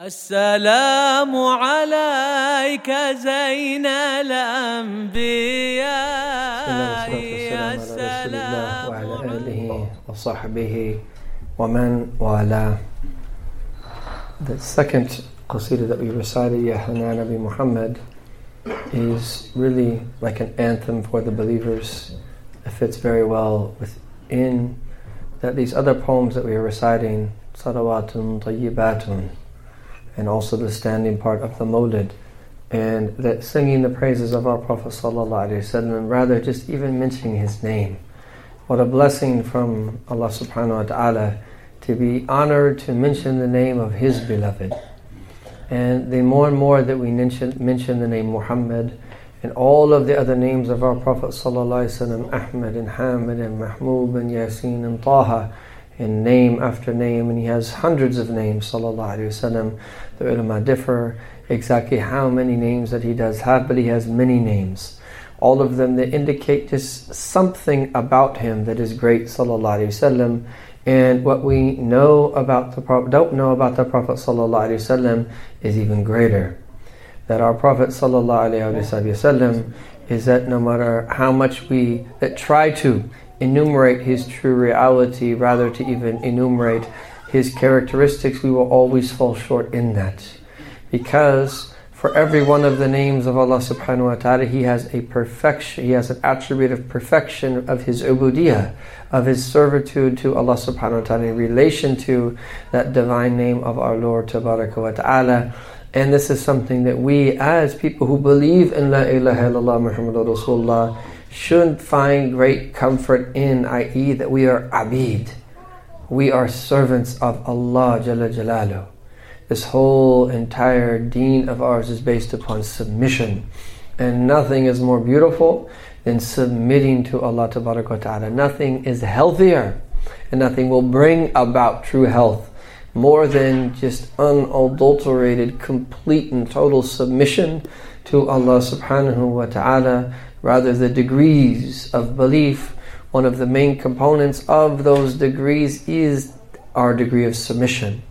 السلام عليك زين الأنبياء السلام على رسول الله وعلى آله وصحبه ومن والاه The second qasida that we recited, Ya Hanan Nabi Muhammad, is really like an anthem for the believers. It fits very well within that these other poems that we are reciting, Salawatun Tayyibatun, and also the standing part of the Mawlid, and that singing the praises of our Prophet ﷺ, rather just even mentioning his name. What a blessing from Allah subhanahu wa ta'ala to be honored to mention the name of his beloved. And the more and more that we mention, mention the name Muhammad and all of the other names of our Prophet ﷺ, Ahmed and Hamid and Mahmud and Yasin and Taha, in name after name, and he has hundreds of names, sallallahu alaihi wasallam. The ulama differ exactly how many names that he does have, but he has many names. All of them that indicate just something about him that is great, sallallahu alaihi wasallam. And what we know about the Prophet, don't know about the Prophet sallallahu wasallam, is even greater. That our Prophet sallallahu wasallam is that no matter how much we that try to enumerate his true reality, rather to even enumerate his characteristics, we will always fall short in that. Because for every one of the names of Allah subhanahu wa ta'ala, he has a perfection, he has an attribute of perfection of his ubudiyah, of his servitude to Allah subhanahu wa ta'ala in relation to that divine name of our Lord tabaraka wa ta'ala. And this is something that we as people who believe in La ilaha illallah Muhammadur Rasulullah should find great comfort in, i.e., that we are abid. We are servants of Allah Jalla Jalalu. This whole entire deen of ours is based upon submission. And nothing is more beautiful than submitting to Allah Ta'ala. Nothing is healthier and nothing will bring about true health more than just unadulterated, complete and total submission to Allah subhanahu wa ta'ala Rather, the degrees of belief, one of the main components of those degrees is our degree of submission.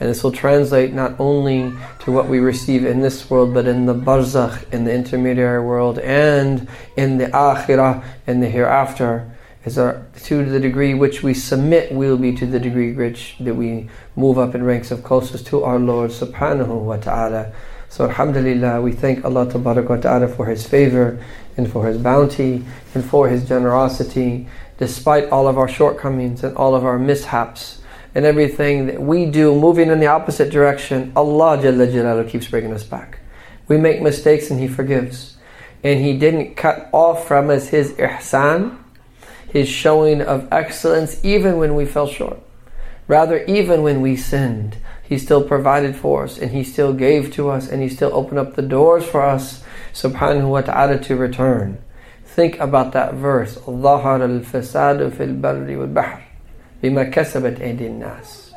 And this will translate not only to what we receive in this world, but in the barzakh, in the intermediary world, and in the akhirah, in the hereafter. Is our, to the degree which we submit will be to the degree which that we move up in ranks of closest to our Lord subhanahu wa ta'ala. So alhamdulillah, we thank Allah ta'ala for His favor and for His bounty and for His generosity, despite all of our shortcomings and all of our mishaps and everything that we do moving in the opposite direction, Allah Jalla keeps bringing us back. We make mistakes and He forgives. And He didn't cut off from us His ihsan, His showing of excellence, even when we fell short. Rather, even when we sinned, He still provided for us and He still gave to us and He still opened up the doors for us subhanahu wa ta'ala to return. Think about that verse. ظهر الفساد في البر والبحر بما كسبت أيدي الناس.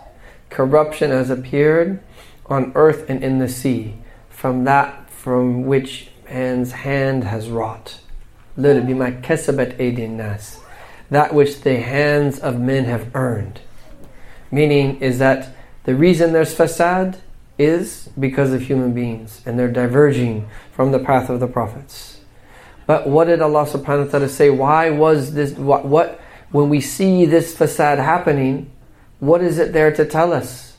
Corruption has appeared on earth and in the sea from that from which man's hand has wrought. بما كسبت أيدي الناس. That which the hands of men have earned. Meaning is that the reason there's fasad is because of human beings and they're diverging from the path of the prophets. But what did Allah subhanahu wa ta'ala say? Why was this, what, what, when we see this fasad happening, what is it there to tell us?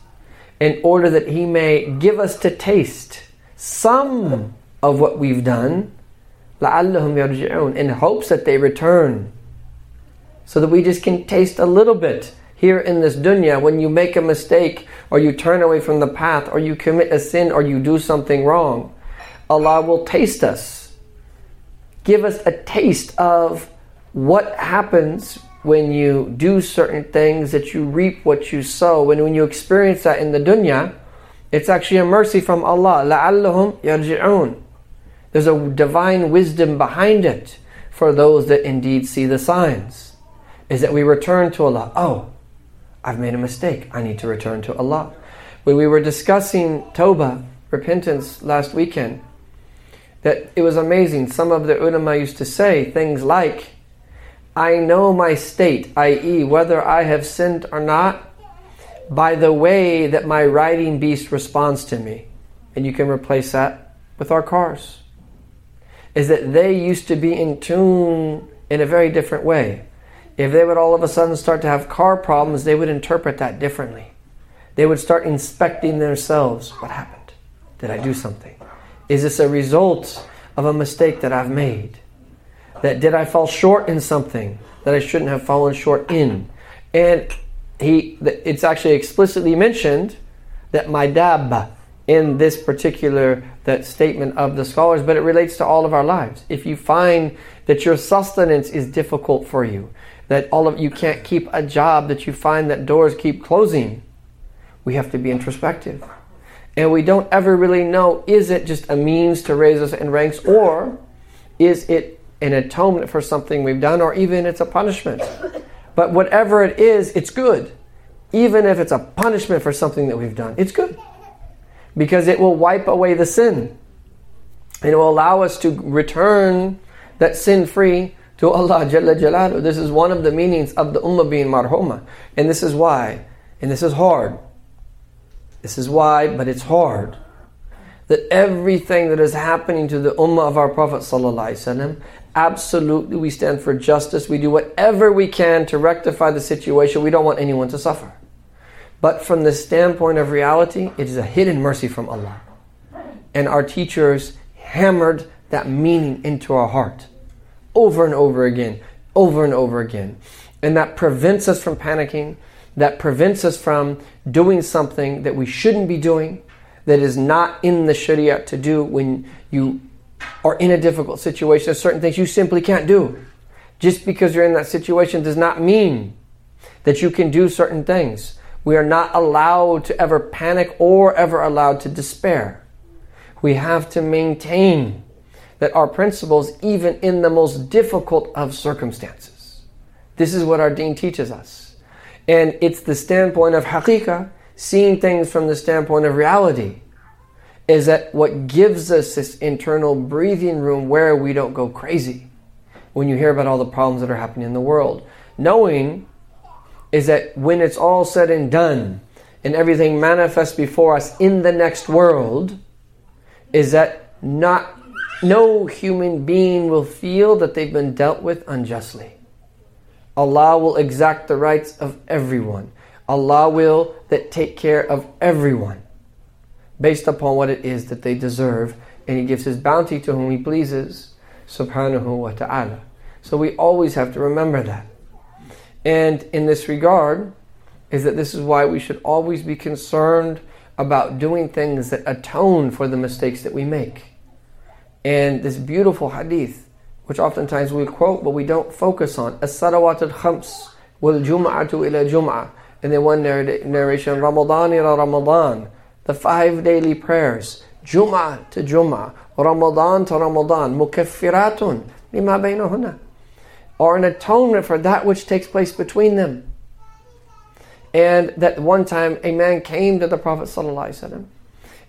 In order that He may give us to taste some of what we've done, لَعَلَّهُمْ يَرْجِعُونَ in hopes that they return. So that we just can taste a little bit here in this dunya when you make a mistake or you turn away from the path or you commit a sin or you do something wrong. Allah will taste us. Give us a taste of what happens when you do certain things that you reap what you sow. And when you experience that in the dunya, it's actually a mercy from Allah. لَعَلَّهُمْ يَرْجِعُونَ There's a divine wisdom behind it for those that indeed see the signs. Is that we return to Allah. Oh, I've made a mistake. I need to return to Allah. When we were discussing Tawbah, repentance, last weekend, that it was amazing. Some of the ulama used to say things like, I know my state, i.e., whether I have sinned or not, by the way that my riding beast responds to me. And you can replace that with our cars. Is that they used to be in tune in a very different way. If they would all of a sudden start to have car problems, they would interpret that differently. They would start inspecting themselves. What happened? Did I do something? Is this a result of a mistake that I've made? That did I fall short in something that I shouldn't have fallen short in? And he, it's actually explicitly mentioned that my dab in this particular that statement of the scholars, but it relates to all of our lives. If you find that your sustenance is difficult for you, that all of you can't keep a job, that you find that doors keep closing, we have to be introspective. And we don't ever really know is it just a means to raise us in ranks or is it an atonement for something we've done or even it's a punishment. But whatever it is, it's good. Even if it's a punishment for something that we've done, it's good. Because it will wipe away the sin. And it will allow us to return that sin free to Allah Jalla. This is one of the meanings of the Ummah being marhuma. And this is why, and this is hard. This is why, but it's hard. That everything that is happening to the Ummah of our Prophet ﷺ absolutely we stand for justice. We do whatever we can to rectify the situation. We don't want anyone to suffer. But from the standpoint of reality, it is a hidden mercy from Allah. And our teachers hammered that meaning into our heart over and over again, over and over again. And that prevents us from panicking, that prevents us from doing something that we shouldn't be doing, that is not in the Sharia to do when you are in a difficult situation, there's certain things you simply can't do. Just because you're in that situation does not mean that you can do certain things. We are not allowed to ever panic or ever allowed to despair. We have to maintain that our principles, even in the most difficult of circumstances. This is what our deen teaches us. And it's the standpoint of haqiqah, seeing things from the standpoint of reality is that what gives us this internal breathing room where we don't go crazy when you hear about all the problems that are happening in the world. Knowing is that when it's all said and done and everything manifests before us in the next world, is that not no human being will feel that they've been dealt with unjustly. Allah will exact the rights of everyone. Allah will that take care of everyone based upon what it is that they deserve, and He gives His bounty to whom He pleases, subhanahu wa ta'ala. So we always have to remember that. And in this regard, is that this is why we should always be concerned about doing things that atone for the mistakes that we make. And this beautiful hadith, which oftentimes we quote but we don't focus on, as-salawat al-khams wal-jum'atu ila jum'ah. And then one narration, Ramadan ila Ramadan the five daily prayers, Jum'ah to Jum'ah, Ramadan to Ramadan, mukaffiratun lima bainahunna, or an atonement for that which takes place between them. And that one time a man came to the Prophet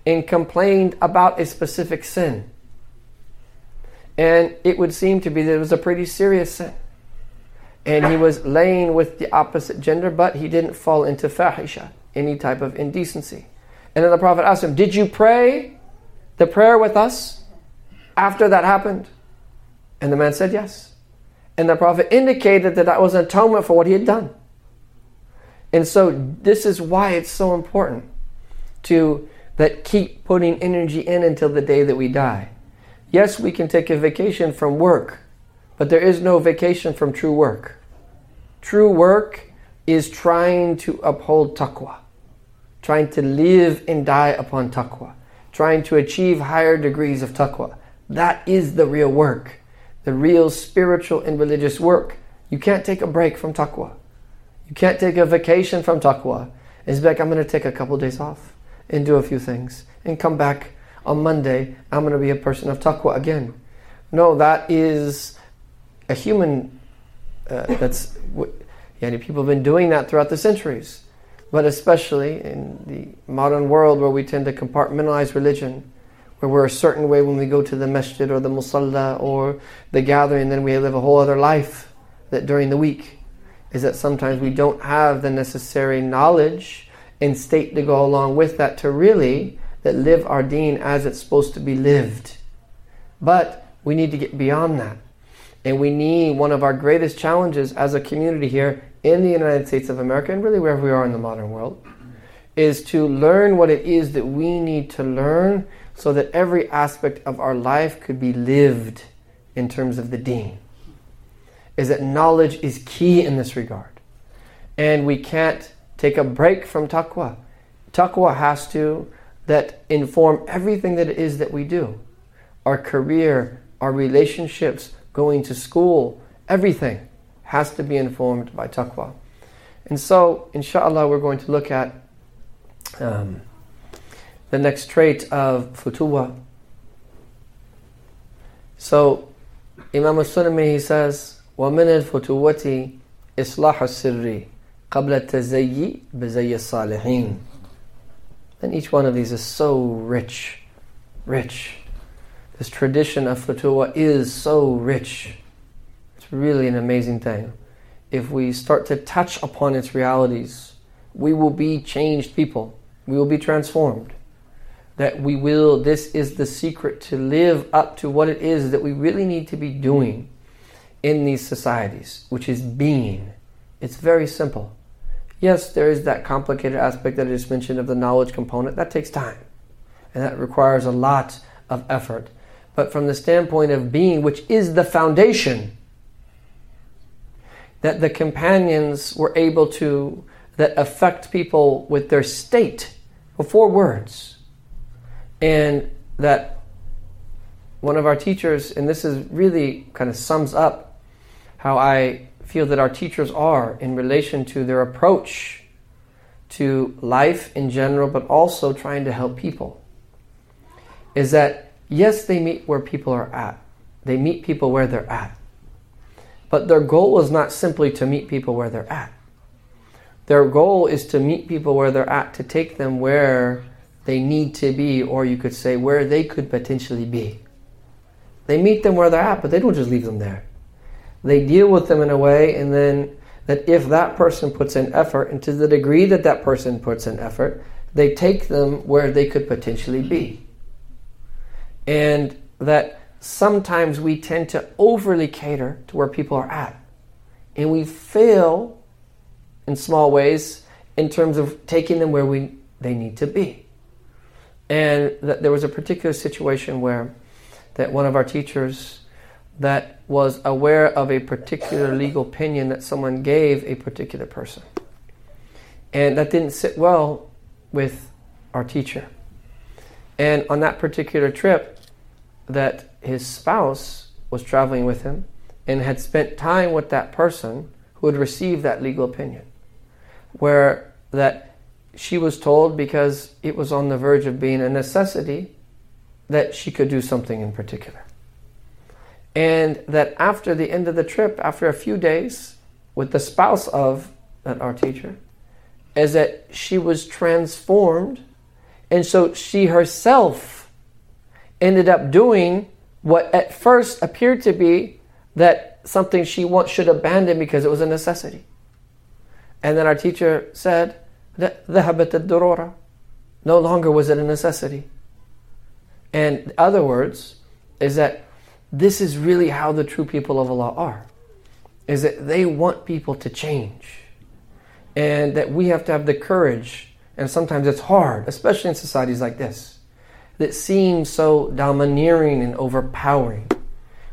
and complained about a specific sin. And it would seem to be that it was a pretty serious sin. And he was laying with the opposite gender, but he didn't fall into fahisha, any type of indecency. And then the Prophet asked him, Did you pray the prayer with us after that happened? And the man said, Yes. And the Prophet indicated that that was an atonement for what he had done. And so this is why it's so important to that keep putting energy in until the day that we die. Yes, we can take a vacation from work, but there is no vacation from true work. True work is trying to uphold taqwa trying to live and die upon taqwa, trying to achieve higher degrees of taqwa. That is the real work, the real spiritual and religious work. You can't take a break from taqwa. You can't take a vacation from taqwa. It's like, I'm going to take a couple days off and do a few things and come back on Monday. I'm going to be a person of taqwa again. No, that is a human. Uh, that's yeah, people have been doing that throughout the centuries but especially in the modern world where we tend to compartmentalize religion, where we're a certain way when we go to the masjid or the musalla or the gathering, then we live a whole other life that during the week is that sometimes we don't have the necessary knowledge and state to go along with that to really that live our deen as it's supposed to be lived. But we need to get beyond that. And we need one of our greatest challenges as a community here in the United States of America and really wherever we are in the modern world is to learn what it is that we need to learn so that every aspect of our life could be lived in terms of the deen. Is that knowledge is key in this regard. And we can't take a break from taqwa. Taqwa has to that inform everything that it is that we do our career, our relationships, going to school, everything has to be informed by taqwa. And so, inshallah, we're going to look at um, the next trait of futuwa. So, Imam al-Sulami, he says, وَمِنَ الْفُتُوَّةِ إِصْلَاحُ السِّرِّ قَبْلَ التَّزَيِّ بِزَيِّ الصَّالِحِينَ and each one of these is so rich, rich. This tradition of futuwa is so rich. It's really an amazing thing. If we start to touch upon its realities, we will be changed people. We will be transformed. That we will, this is the secret to live up to what it is that we really need to be doing in these societies, which is being. It's very simple. Yes, there is that complicated aspect that I just mentioned of the knowledge component. That takes time. And that requires a lot of effort. But from the standpoint of being, which is the foundation, that the companions were able to that affect people with their state before words. And that one of our teachers, and this is really kind of sums up how I feel that our teachers are in relation to their approach to life in general, but also trying to help people, is that yes, they meet where people are at. They meet people where they're at. But their goal is not simply to meet people where they're at. Their goal is to meet people where they're at, to take them where they need to be, or you could say where they could potentially be. They meet them where they're at, but they don't just leave them there. They deal with them in a way, and then that if that person puts in effort, and to the degree that that person puts in effort, they take them where they could potentially be. And that sometimes we tend to overly cater to where people are at. And we fail in small ways in terms of taking them where we, they need to be. And that there was a particular situation where that one of our teachers that was aware of a particular legal opinion that someone gave a particular person. And that didn't sit well with our teacher. And on that particular trip, that his spouse was traveling with him and had spent time with that person who had received that legal opinion, where that she was told because it was on the verge of being a necessity that she could do something in particular. And that after the end of the trip, after a few days, with the spouse of that our teacher, is that she was transformed, and so she herself ended up doing what at first appeared to be that something she once should abandon because it was a necessity. And then our teacher said, ذهبت الدرورة. No longer was it a necessity. And in other words, is that this is really how the true people of Allah are. Is that they want people to change. And that we have to have the courage, and sometimes it's hard, especially in societies like this, that seem so domineering and overpowering.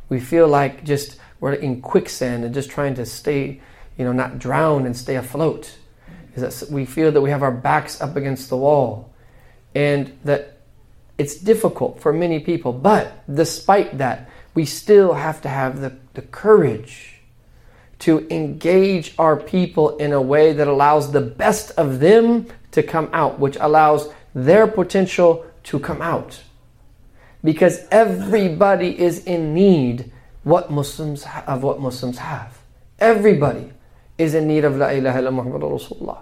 We feel like just we're in quicksand and just trying to stay, you know, not drown and stay afloat. Is that we feel that we have our backs up against the wall, and that it's difficult for many people. But despite that, we still have to have the, the courage to engage our people in a way that allows the best of them to come out, which allows their potential to come out. Because everybody is in need what Muslims of what Muslims have. Everybody is in need of La ilaha illa Muhammad Rasulullah.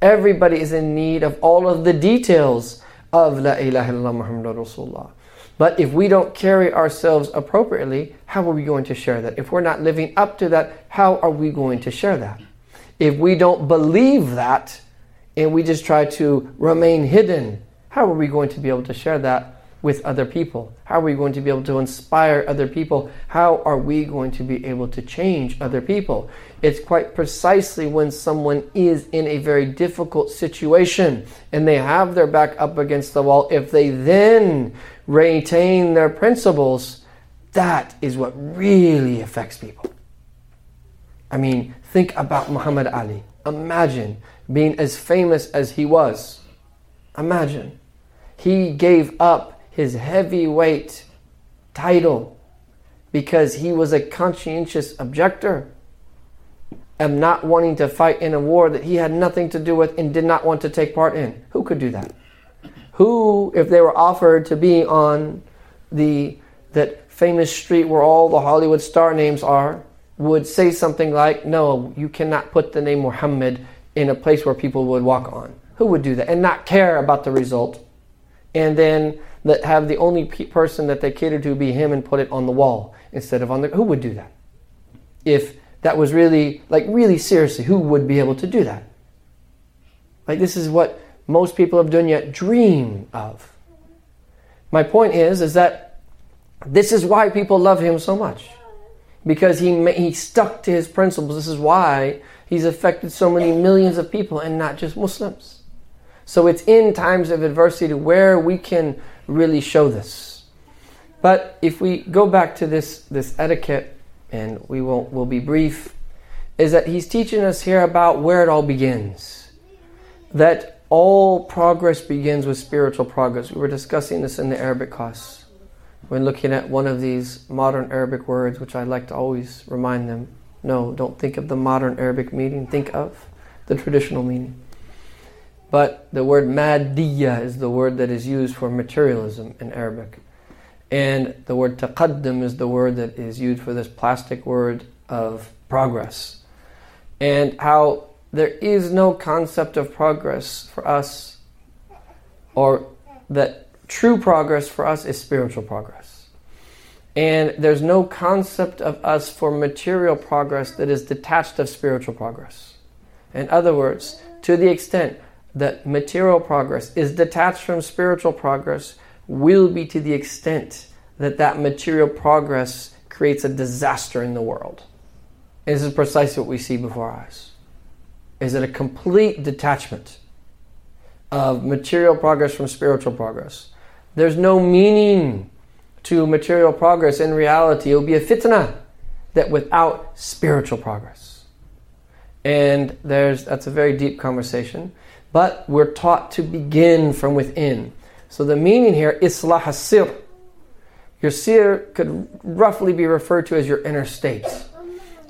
Everybody is in need of all of the details of La ilaha illa Muhammad Rasulullah. But if we don't carry ourselves appropriately, how are we going to share that? If we're not living up to that, how are we going to share that? If we don't believe that and we just try to remain hidden, how are we going to be able to share that with other people? How are we going to be able to inspire other people? How are we going to be able to change other people? It's quite precisely when someone is in a very difficult situation and they have their back up against the wall, if they then retain their principles, that is what really affects people. I mean, think about Muhammad Ali. Imagine being as famous as he was. Imagine. He gave up his heavyweight title because he was a conscientious objector of not wanting to fight in a war that he had nothing to do with and did not want to take part in. Who could do that? Who, if they were offered to be on the that famous street where all the Hollywood star names are, would say something like, No, you cannot put the name Muhammad in a place where people would walk on. Who would do that and not care about the result? And then let have the only pe- person that they cater to be him and put it on the wall instead of on the. Who would do that? If that was really, like, really seriously, who would be able to do that? Like, this is what most people of dunya dream of. My point is, is that this is why people love him so much. Because he, he stuck to his principles. This is why he's affected so many millions of people and not just Muslims. So it's in times of adversity where we can really show this. But if we go back to this, this etiquette, and we will will be brief, is that he's teaching us here about where it all begins. That all progress begins with spiritual progress. We were discussing this in the Arabic class. When looking at one of these modern Arabic words, which I like to always remind them no, don't think of the modern Arabic meaning, think of the traditional meaning. But the word madiyya is the word that is used for materialism in Arabic. And the word taqaddum is the word that is used for this plastic word of progress. And how there is no concept of progress for us, or that true progress for us is spiritual progress. And there's no concept of us for material progress that is detached of spiritual progress. In other words, to the extent that material progress is detached from spiritual progress, will be to the extent that that material progress creates a disaster in the world. And this is precisely what we see before our eyes. Is it a complete detachment of material progress from spiritual progress? There's no meaning to material progress in reality. It will be a fitna that without spiritual progress. And there's that's a very deep conversation. But we're taught to begin from within. So the meaning here, islah as-sir. Your sir could roughly be referred to as your inner state.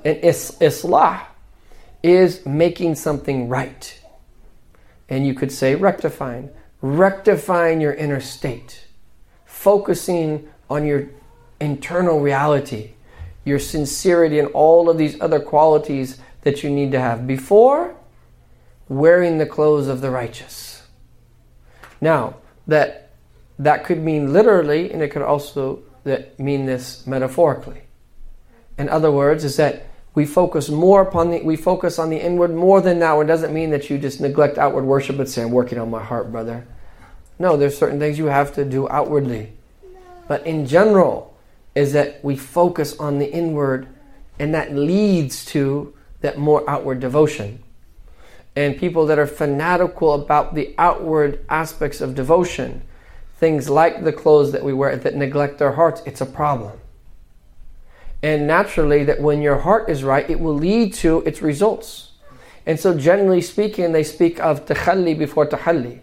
And is, islah is making something right. And you could say rectifying. Rectifying your inner state. Focusing on your internal reality, your sincerity, and all of these other qualities that you need to have before wearing the clothes of the righteous. Now, that that could mean literally, and it could also that mean this metaphorically. In other words, is that we focus more upon the we focus on the inward more than now. It doesn't mean that you just neglect outward worship and say, I'm working on my heart, brother. No, there's certain things you have to do outwardly. But in general, is that we focus on the inward and that leads to that more outward devotion and people that are fanatical about the outward aspects of devotion, things like the clothes that we wear that neglect their hearts, it's a problem. And naturally, that when your heart is right, it will lead to its results. And so, generally speaking, they speak of takhalli before tahalli.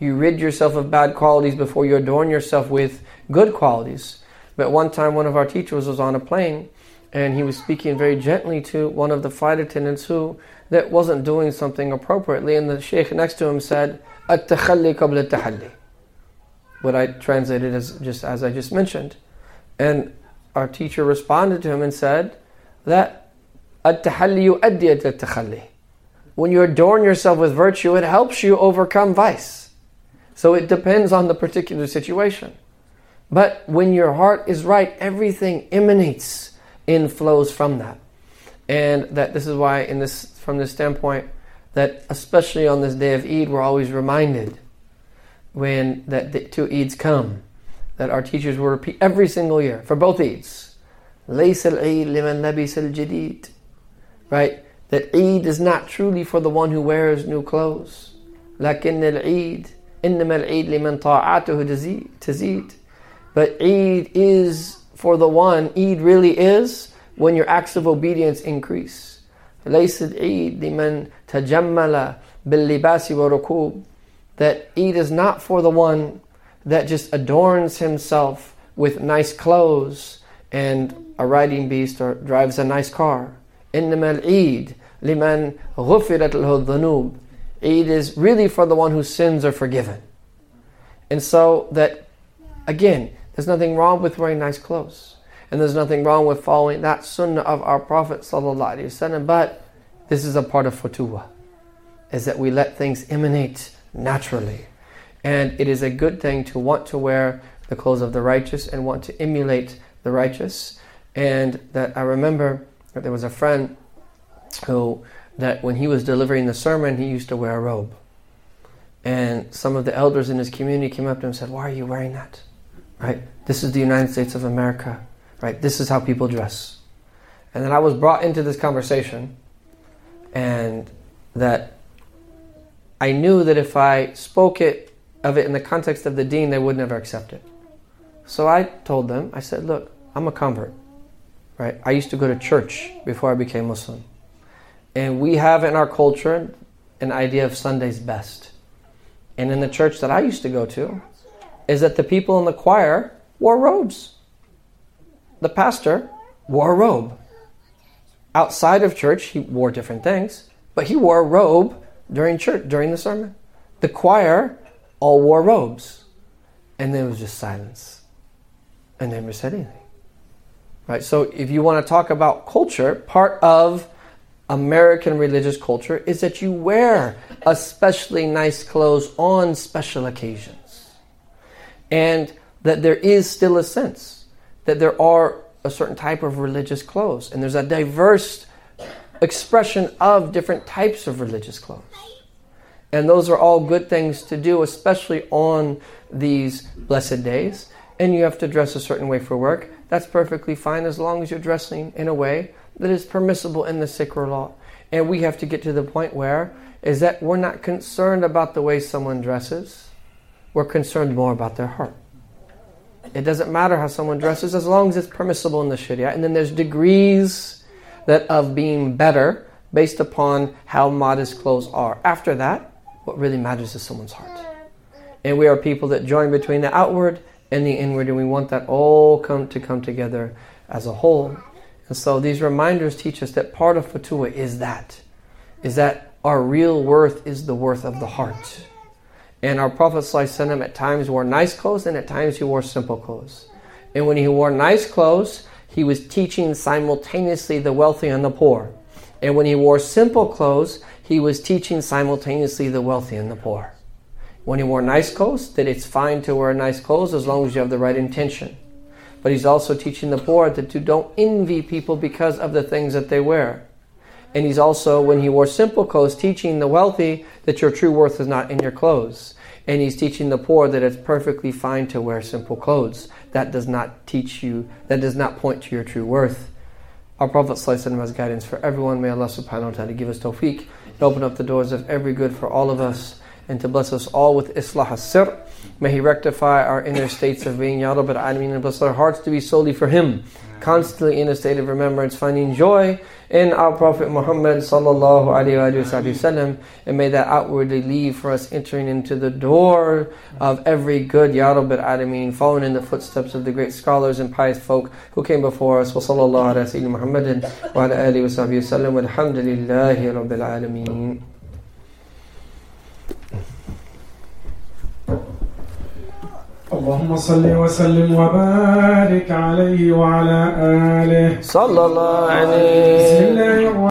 You rid yourself of bad qualities before you adorn yourself with good qualities. But one time, one of our teachers was on a plane and he was speaking very gently to one of the flight attendants who that wasn't doing something appropriately, and the sheikh next to him said, "At-takhalli qabla tahalli." What I translated as just as I just mentioned, and our teacher responded to him and said that at-tahalli yuaddi at-takhalli. When you adorn yourself with virtue, it helps you overcome vice. So it depends on the particular situation. But when your heart is right, everything emanates inflows from that. And that this is why, in this, from this standpoint, that especially on this day of Eid, we're always reminded when that the two Eids come, that our teachers will repeat every single year for both Eids. ليس العيد لمن لبس الجديد. Right? That Eid is not truly for the one who wears new clothes. لكن العيد إنما العيد لمن طاعته تزيد. تزيد. But Eid is for the one, Eid really is when your acts of obedience increase. ليس العيد لمن تجمل باللباس وركوب that Eid is not for the one that just adorns himself with nice clothes and a riding beast or drives a nice car. إنما العيد لمن غفرت له الذنوب. Eid is really for the one whose sins are forgiven. And so that, again, there's nothing wrong with wearing nice clothes. And there's nothing wrong with following that sunnah of our Prophet but this is a part of futuwa, is that we let things emanate naturally. And it is a good thing to want to wear the clothes of the righteous and want to emulate the righteous. And that I remember that there was a friend who, that when he was delivering the sermon, he used to wear a robe. And some of the elders in his community came up to him and said, Why are you wearing that? Right? This is the United States of America. Right? This is how people dress. And then I was brought into this conversation, and that I knew that if I spoke it of it in the context of the deen, they would never accept it. So I told them, I said, look, I'm a convert. Right? I used to go to church before I became Muslim. And we have in our culture an idea of Sunday's best. And in the church that I used to go to, is that the people in the choir wore robes. The pastor wore a robe. Outside of church, he wore different things, but he wore a robe during church, during the sermon. The choir all wore robes. And there was just silence. And they never said anything. Right? So if you want to talk about culture, part of American religious culture is that you wear especially nice clothes on special occasions. And that there is still a sense that there are a certain type of religious clothes. And there's a diverse expression of different types of religious clothes. And those are all good things to do, especially on these blessed days. And you have to dress a certain way for work. That's perfectly fine as long as you're dressing in a way that is permissible in the Sacred Law. And we have to get to the point where is that we're not concerned about the way someone dresses. We're concerned more about their heart. It doesn't matter how someone dresses as long as it's permissible in the Sharia. And then there's degrees that of being better based upon how modest clothes are. After that, what really matters is someone's heart. And we are people that join between the outward and the inward, and we want that all come to come together as a whole. And so these reminders teach us that part of futuwa is that, is that our real worth is the worth of the heart. And our Prophet ﷺ at times wore nice clothes and at times he wore simple clothes. And when he wore nice clothes, he was teaching simultaneously the wealthy and the poor. And when he wore simple clothes, he was teaching simultaneously the wealthy and the poor. When he wore nice clothes, that it's fine to wear nice clothes as long as you have the right intention. But he's also teaching the poor that you don't envy people because of the things that they wear. And he's also, when he wore simple clothes, teaching the wealthy that your true worth is not in your clothes. And he's teaching the poor that it's perfectly fine to wear simple clothes. That does not teach you, that does not point to your true worth. Our Prophet has guidance for everyone. May Allah subhanahu wa ta'ala give us tawfiq and open up the doors of every good for all of us and to bless us all with Islah as-sir. May He rectify our inner states of being Ya Rabbil and bless our hearts to be solely for Him. Constantly in a state of remembrance, finding joy in our Prophet Muhammad sallallahu alaihi wasallam, and may that outwardly leave for us entering into the door of every good Ya Rabbil Alameen, following in the footsteps of the great scholars and pious folk who came before us. Wa sallallahu ala sayyidina Muhammadin wa ala alihi wa sahbihi wasallam, walhamdulillahi rabbil alameen. اللهم صل وسلم وبارك عليه وعلى آله. صلى الله عليه. بسم الله الرحمن